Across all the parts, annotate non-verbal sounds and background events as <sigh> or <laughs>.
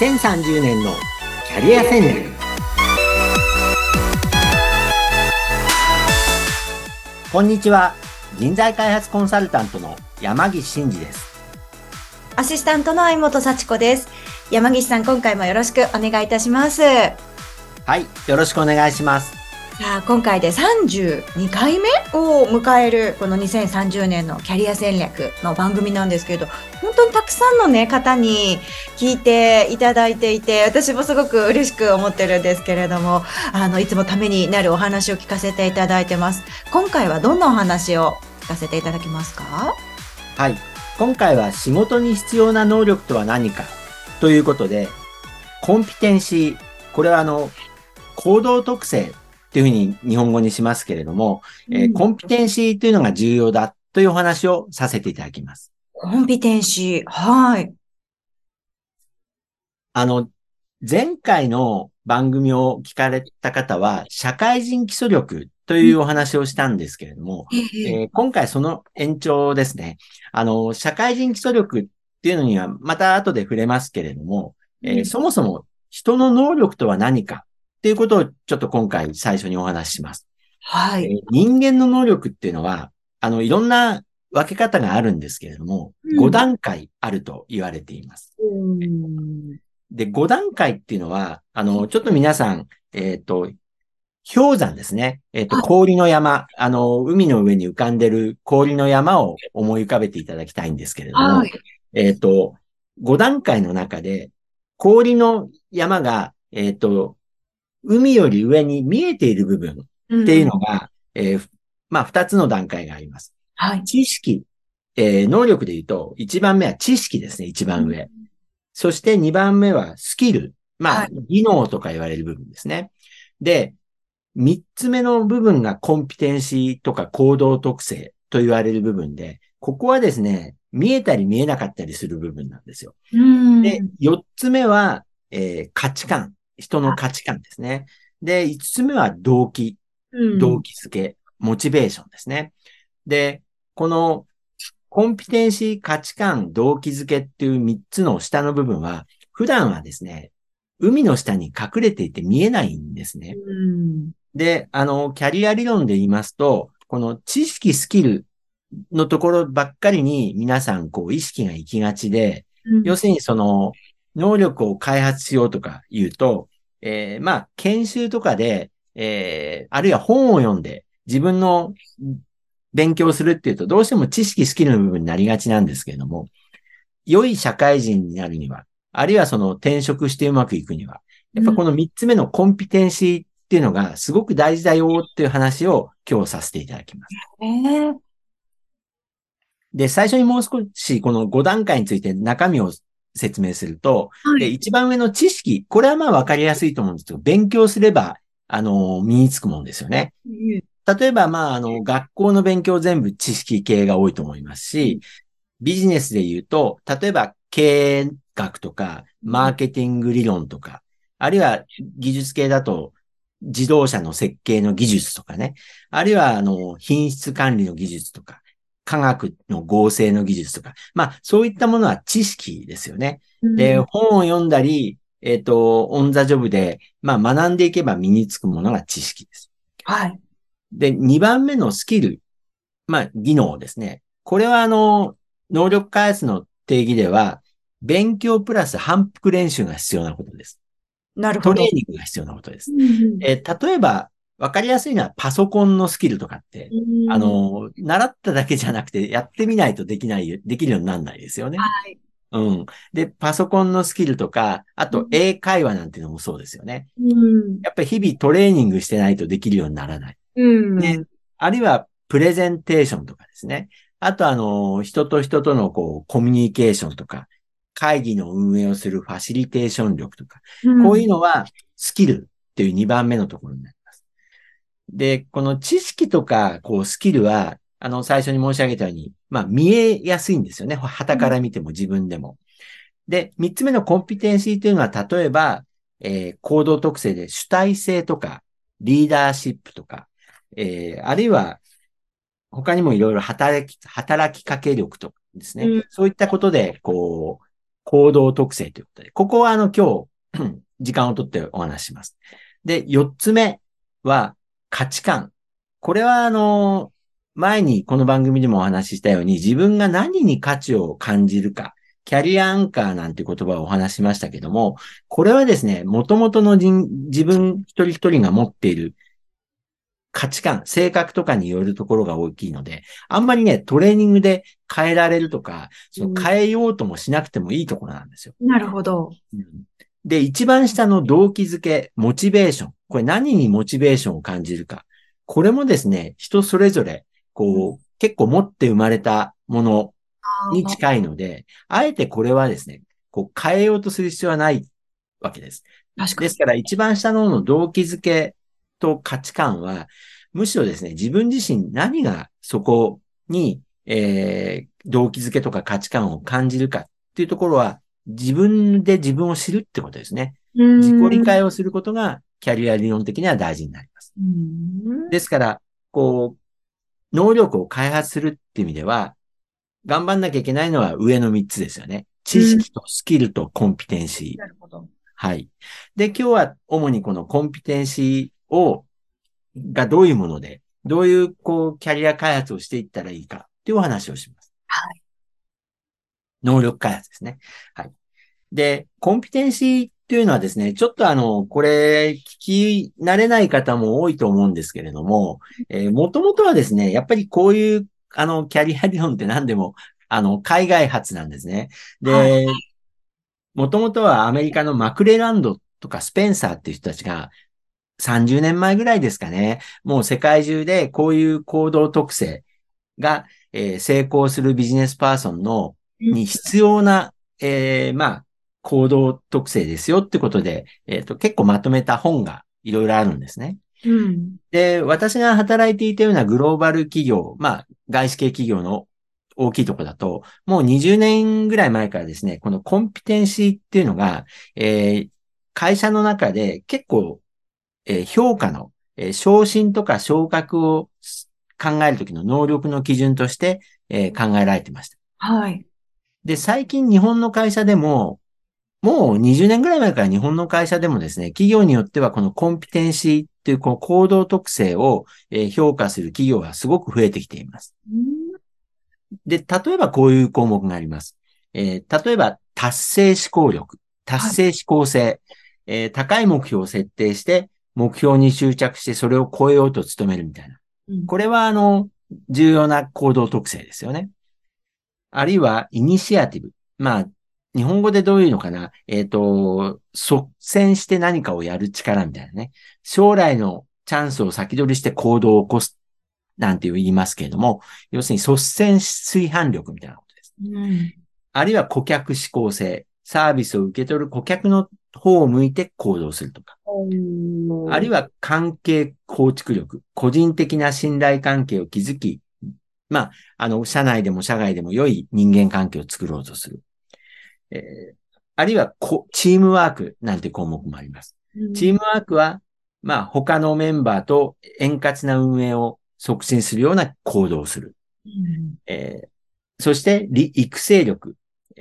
2030年のキャリア戦略。こんにちは。人材開発コンサルタントの山岸真嗣です。アシスタントの相本幸子です。山岸さん今回もよろしくお願いいたします。はいよろしくお願いしますさあ、今回で32回目を迎える、この2030年のキャリア戦略の番組なんですけれど、本当にたくさんのね、方に聞いていただいていて、私もすごく嬉しく思ってるんですけれども、あの、いつもためになるお話を聞かせていただいてます。今回はどんなお話を聞かせていただけますか？はい。今回は仕事に必要な能力とは何か？ということで、コンピテンシー、これはあの、行動特性っていうふうに日本語にしますけれども、うん、えー、コンピテンシーというのが重要だというお話をさせていただきます。コンピテンシー。はい。あの、前回の番組を聞かれた方は、社会人基礎力というお話をしたんですけれども、うん、えー、今回その延長ですね。あの、社会人基礎力っていうのにはまた後で触れますけれども、えー、そもそも人の能力とは何かっていうことをちょっと今回最初にお話しします。はい。人間の能力っていうのは、あの、いろんな分け方があるんですけれども、うん、5段階あると言われています。で、5段階っていうのは、あの、ちょっと皆さん、えっ、ー、と、氷山ですね。えっ、ー、と、氷の山、あの、海の上に浮かんでる氷の山を思い浮かべていただきたいんですけれども、はい、えっ、ー、と、5段階の中で、氷の山が、えっ、と、海より上に見えている部分っていうのが、うん、えー、まあ、二つの段階があります。はい。知識、えー、能力で言うと、一番目は知識ですね、一番上。うん、そして二番目はスキル。まあ、はい、技能とか言われる部分ですね。で、三つ目の部分がコンピテンシーとか行動特性と言われる部分で、ここはですね、見えたり見えなかったりする部分なんですよ。で、四つ目は、えー、価値観。人の価値観ですね。で、五つ目は動機、動機づけ、モチベーションですね。で、このコンピテンシー、価値観、動機づけっていう三つの下の部分は、普段はですね、海の下に隠れていて見えないんですね。で、あの、キャリア理論で言いますと、この知識、スキルのところばっかりに皆さんこう意識が行きがちで、うん、要するにその能力を開発しようとか言うと、えー、まあ、研修とかで、えー、あるいは本を読んで自分の勉強するっていうと、どうしても知識、スキルの部分になりがちなんですけれども、良い社会人になるには、あるいはその転職してうまくいくには、やっぱこの三つ目のコンピテンシーっていうのがすごく大事だよっていう話を今日させていただきます。えー、で、最初にもう少しこの5段階について中身を説明すると、はい、で一番上の知識、これはまあわかりやすいと思うんですけど、勉強すれば、あの、身につくもんですよね。うん、例えば、まあ、あの、学校の勉強全部知識系が多いと思いますし、ビジネスで言うと、例えば経営学とか、マーケティング理論とか、あるいは技術系だと、自動車の設計の技術とかね、あるいは、あの、品質管理の技術とか、科学の合成の技術とか、まあ、そういったものは知識ですよね。で、本を読んだり、えっ、ー、と、オンザジョブで、まあ、学んでいけば身につくものが知識です。はい。で、2番目のスキル。まあ、技能ですね。これは、あの、能力開発の定義では、勉強プラス反復練習が必要なことです。なるほど。トレーニングが必要なことです。うんうん、えー、例えば、わかりやすいのはパソコンのスキルとかって、あの、習っただけじゃなくて、やってみないとできない、できるようにならないですよね。はい。うん。で、パソコンのスキルとか、あと英会話なんていうのもそうですよね。うん。やっぱり日々トレーニングしてないとできるようにならない。うん。ね。あるいはプレゼンテーションとかですね。あとあの、人と人とのこう、コミュニケーションとか、会議の運営をするファシリテーション力とか、うん、こういうのはスキルっていう2番目のところになります。で、この知識とか、こう、スキルは、あの、最初に申し上げたように、まあ、見えやすいんですよね。旗から見ても自分でも。で、三つ目のコンピテンシーというのは、例えば、えー、行動特性で主体性とか、リーダーシップとか、えー、あるいは、他にもいろいろ働き、働きかけ力とかですね、うん、そういったことで、こう、行動特性ということで、ここはあの今日、<clears throat> 時間をとってお話しします。で、四つ目は価値観。これはあの、前にこの番組でもお話ししたように、自分が何に価値を感じるか、キャリアアンカーなんて言葉をお話ししましたけども、これはですね、元々の自分一人一人が持っている価値観、性格とかによるところが大きいので、あんまりね、トレーニングで変えられるとか、その変えようともしなくてもいいところなんですよ。なるほど。で、一番下の動機づけ、モチベーション。これ何にモチベーションを感じるか。これもですね、人それぞれ、こう、結構持って生まれたものに近いので、あえてこれはですね、こう変えようとする必要はないわけです。ですから一番下のの動機づけと価値観は、むしろですね、自分自身何がそこに、えー、動機づけとか価値観を感じるかっていうところは、自分で自分を知るってことですね。自己理解をすることがキャリア理論的には大事になります。ですから、こう、能力を開発するって意味では、頑張んなきゃいけないのは上の3つですよね。知識とスキルとコンピテンシー。なるほど。はい。で、今日は主にこのコンピテンシーを、がどういうもので、どういう、こう、キャリア開発をしていったらいいかっていうお話をします。はい。能力開発ですね。はい。で、コンピテンシーっていうのはですね、ちょっとあの、これ、聞き慣れない方も多いと思うんですけれども、えー、もともとはですね、やっぱりこういうあの、キャリア理論って何でも、あの、海外発なんですね。で、もともとはアメリカのマクレランドとかスペンサーっていう人たちが、30年前ぐらいですかね。もう世界中でこういう行動特性が、えー、成功するビジネスパーソンの、に必要な、えー、まあ、行動特性ですよってことで、えっ、ー、と、結構まとめた本がいろいろあるんですね。うん、で、私が働いていたようなグローバル企業、まあ、外資系企業の大きいとこだと、もう20年ぐらい前からですね、このコンピテンシーっていうのが、えー、会社の中で結構、えー、評価の、えー、昇進とか昇格を考えるときの能力の基準として、えー、考えられてました。はい。で、最近日本の会社でも、もう20年ぐらい前から日本の会社でもですね、企業によってはこのコンピテンシーっていうこの行動特性を評価する企業がすごく増えてきています。で、例えばこういう項目があります。えー、例えば達成思考力、達成思考性、はい、えー、高い目標を設定して、目標に執着してそれを超えようと努めるみたいな。うん、これはあの、重要な行動特性ですよね。あるいは、イニシアティブ。まあ、日本語でどういうのかな？えっ、ー、と、率先して何かをやる力みたいなね。将来のチャンスを先取りして行動を起こすなんて言いますけれども、要するに率先炊飯力みたいなことです。うん、あるいは顧客指向性。サービスを受け取る顧客の方を向いて行動するとか。あるいは関係構築力。個人的な信頼関係を築き、まあ、あの、社内でも社外でも良い人間関係を作ろうとする。えー、あるいはチームワークなんて項目もあります。チームワークは、まあ、他のメンバーと円滑な運営を促進するような行動をする。えー、そして、育成力。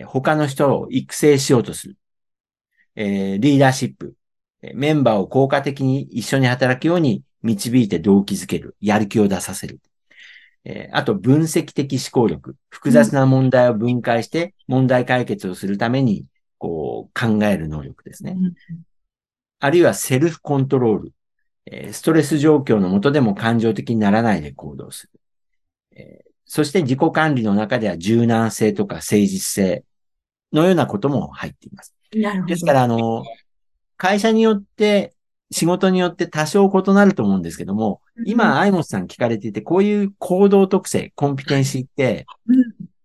他の人を育成しようとする。えー、リーダーシップ。メンバーを効果的に一緒に働くように導いて動機づける。やる気を出させる。えー、あと、分析的思考力。複雑な問題を分解して問題解決をするために、こう、考える能力ですね。うん、あるいは、セルフコントロール。えー、ストレス状況の下でも感情的にならないで行動する。えー、そして、自己管理の中では柔軟性とか誠実性のようなことも入っています。ですから、あの、会社によって仕事によって多少異なると思うんですけども、今、アイモスさん聞かれていて、こういう行動特性、コンピテンシーって、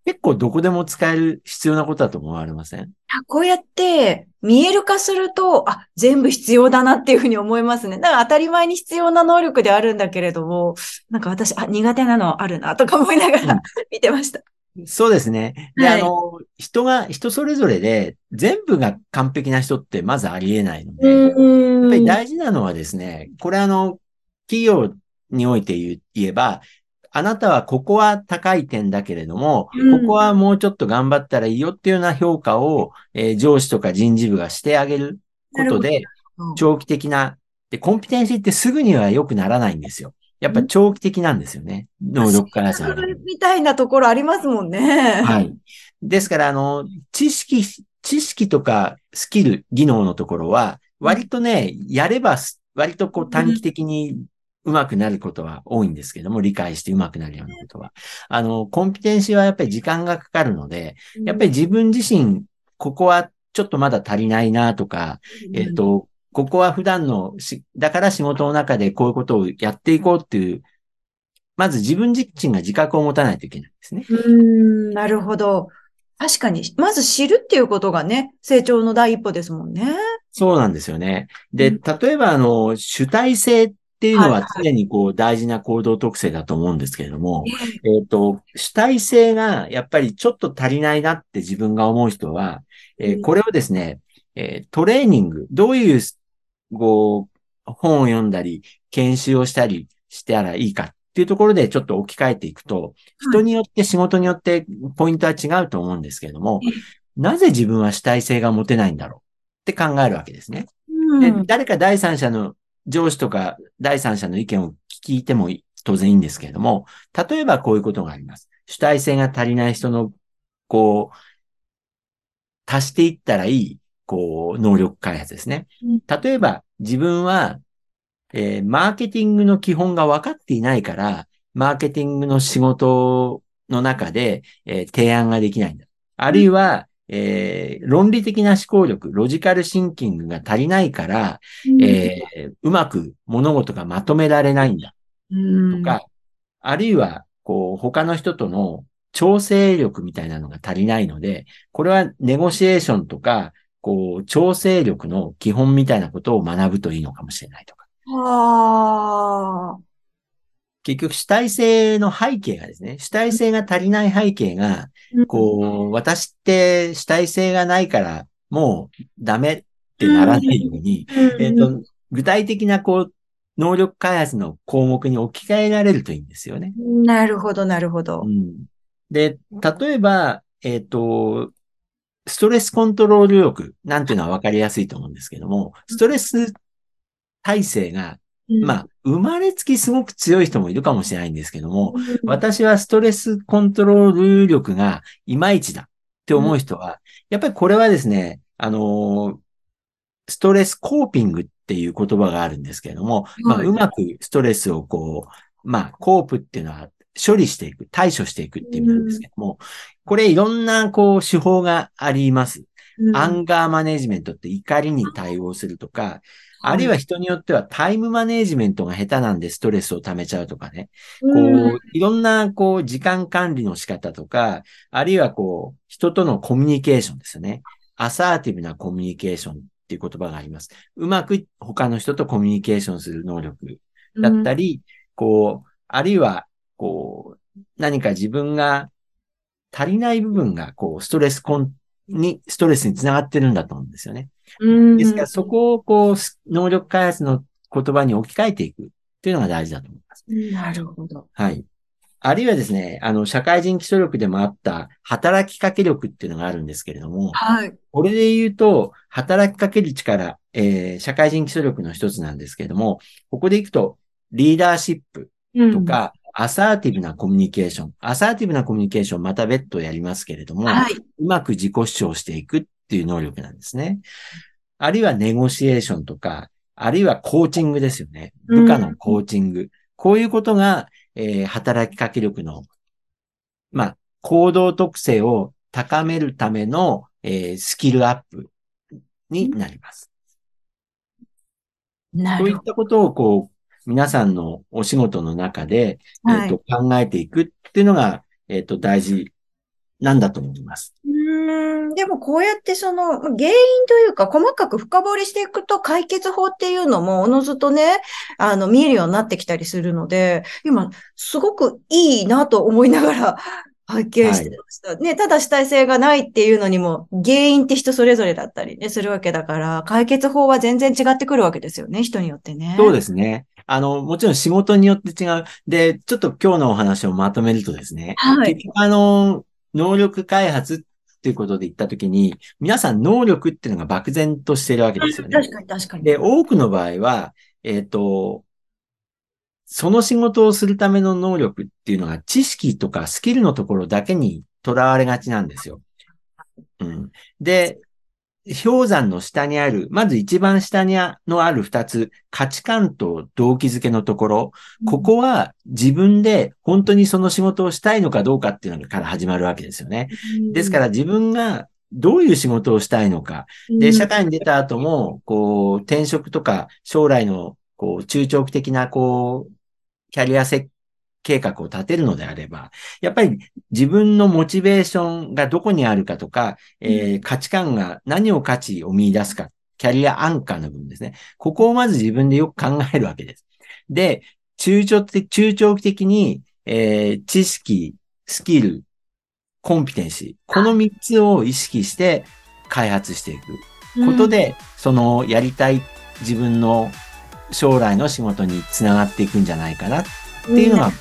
結構どこでも使える必要なことだと思われません？こうやって見える化すると、あ、全部必要だなっていうふうに思いますね。だから当たり前に必要な能力であるんだけれども、なんか私、あ、苦手なのあるなとか思いながら、<laughs> 見てました。そうですね。で、はい、あの、人が、人それぞれで、全部が完璧な人ってまずありえないので、やっぱり大事なのはですね、これあの、企業において言えば、あなたはここは高い点だけれども、うんここはもうちょっと頑張ったらいいよっていうような評価を、えー上司とか人事部がしてあげることで、うん長期的な、で、コンピテンシーってすぐには良くならないんですよ。やっぱ長期的なんですよね。能力開発は。みたいなところありますもんね。はい。ですから、あの、知識、知識とかスキル、技能のところは、割とね、やればす、割とこう短期的に上手くなることは多いんですけども、理解して上手くなるようなことは。あの、コンピテンシーはやっぱり時間がかかるので、やっぱり自分自身、ここはちょっとまだ足りないなとか、えっ、と、ここは普段のし、だから仕事の中でこういうことをやっていこうっていう、まず自分自身が自覚を持たないといけないんですね。うーん、なるほど。確かに、まず知るっていうことがね、成長の第一歩ですもんね。そうなんですよね。で、うん例えばあの、主体性っていうのは常にこう大事な行動特性だと思うんですけれども、えっ、と、主体性がやっぱりちょっと足りないなって自分が思う人は、えこれをですね、えートレーニング、どういう、こう、本を読んだり、研修をしたりしたらいいかっていうところでちょっと置き換えていくと、人によって仕事によってポイントは違うと思うんですけれども、なぜ自分は主体性が持てないんだろうって考えるわけですね。でうん。誰か第三者の上司とか第三者の意見を聞いても当然いいんですけれども、例えばこういうことがあります。主体性が足りない人の、こう、足していったらいい、こう、能力開発ですねうん。例えば自分は、えーマーケティングの基本が分かっていないから、マーケティングの仕事の中で、えー提案ができないんだ。あるいは、えー論理的な思考力、ロジカルシンキングが足りないから、えーうまく物事がまとめられないんだうんとか、あるいは、こう、他の人との調整力みたいなのが足りないので、これはネゴシエーションとか、こう、調整力の基本みたいなことを学ぶといいのかもしれないとか。はあ。結局主体性の背景がですね、主体性が足りない背景が、こう、私って主体性がないから、もうダメってならないように、うん、えっと、具体的なこう、能力開発の項目に置き換えられるといいんですよね。なるほど、なるほどう。ん。で、例えば、えっ、と、ストレスコントロール力なんていうのはわかりやすいと思うんですけども、ストレス耐性が、まあ、生まれつきすごく強い人もいるかもしれないんですけども、うん、私はストレスコントロール力がいまいちだって思う人は、やっぱりこれはですね、あのーストレスコーピングっていう言葉があるんですけれども、まあ、はいうまくストレスをこう、まあ、コープっていうのは処理していく、対処していくっていう意味なんですけども、これいろんなこう手法があります。うん。アンガーマネジメントって怒りに対応するとか、あるいは人によってはタイムマネジメントが下手なんでストレスを溜めちゃうとかね。こうんう、いろんな、こう、時間管理の仕方とか、あるいはこう、人とのコミュニケーションですよね。アサーティブなコミュニケーションっていう言葉があります。うまく他の人とコミュニケーションする能力だったり、こう、あるいは、こう、何か自分が足りない部分が、こう、ストレスコンに、ストレスにつながってるんだと思うんですよね。うんですから、そこを、こう、能力開発の言葉に置き換えていくっていうのが大事だと思います。なるほど。はい。あるいはですね、あの、社会人基礎力でもあった働きかけ力っていうのがあるんですけれども、はい。これで言うと、働きかける力、えー、社会人基礎力の一つなんですけれども、ここで行くと、リーダーシップとか、アサーティブなコミュニケーション。アサーティブなコミュニケーションまた別途やりますけれども、はい。うまく自己主張していくっていう能力なんですね。あるいはネゴシエーションとか、あるいはコーチングですよね。部下のコーチング。こういうことが、えー働きかけ力の、まあ、行動特性を高めるための、えースキルアップになります。なるほそういったことを、こう、皆さんのお仕事の中で、ど。はい。えっと、考えていくっていうのが、えっと、大事なんだと思います。うーんでもこうやってその原因というか細かく深掘りしていくと解決法っていうのもおのずとね、あの見えるようになってきたりするので、今すごくいいなと思いながら <laughs> 拝見してました。ね、ただ主体性がないっていうのにも原因って人それぞれだったりね、するわけだから、解決法は全然違ってくるわけですよね、人によってね。そうですね。あの、もちろん仕事によって違う。で、ちょっと今日のお話をまとめるとですね。はい。あの、能力開発っていうことで言ったときに、皆さん能力っていうのが漠然としてるわけですよね。確かに確かに。で、多くの場合は、えっ、ー、と、その仕事をするための能力っていうのが知識とかスキルのところだけにとらわれがちなんですよ。うん。で、氷山の下にある、まず一番下にのある二つ、価値観と動機づけのところ、ここは自分で本当にその仕事をしたいのかどうかっていうのから始まるわけですよね。ですから自分がどういう仕事をしたいのか。で、社会に出た後も、こう、転職とか将来の、こう、中長期的な、こう、キャリア設計画を立てるのであれば、やっぱり自分のモチベーションがどこにあるかとか、えー、価値観が何を価値を見出すか、キャリアアンカーの部分ですね。ここをまず自分でよく考えるわけです。で、中長期中長期的に、えー、知識、スキル、コンピテンシー、この3つを意識して開発していくことで、うん、そのやりたい自分の将来の仕事につながっていくんじゃないかなっていうのが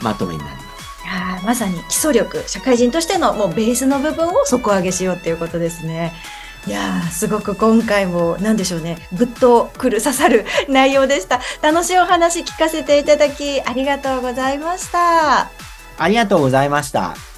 まとめになります。いやまさに基礎力、社会人としてのもうベースの部分を底上げしようっていうことですね。いやすごく今回も何でしょうねぐっとくる刺さる内容でした楽しいお話聞かせていただきありがとうございましたありがとうございました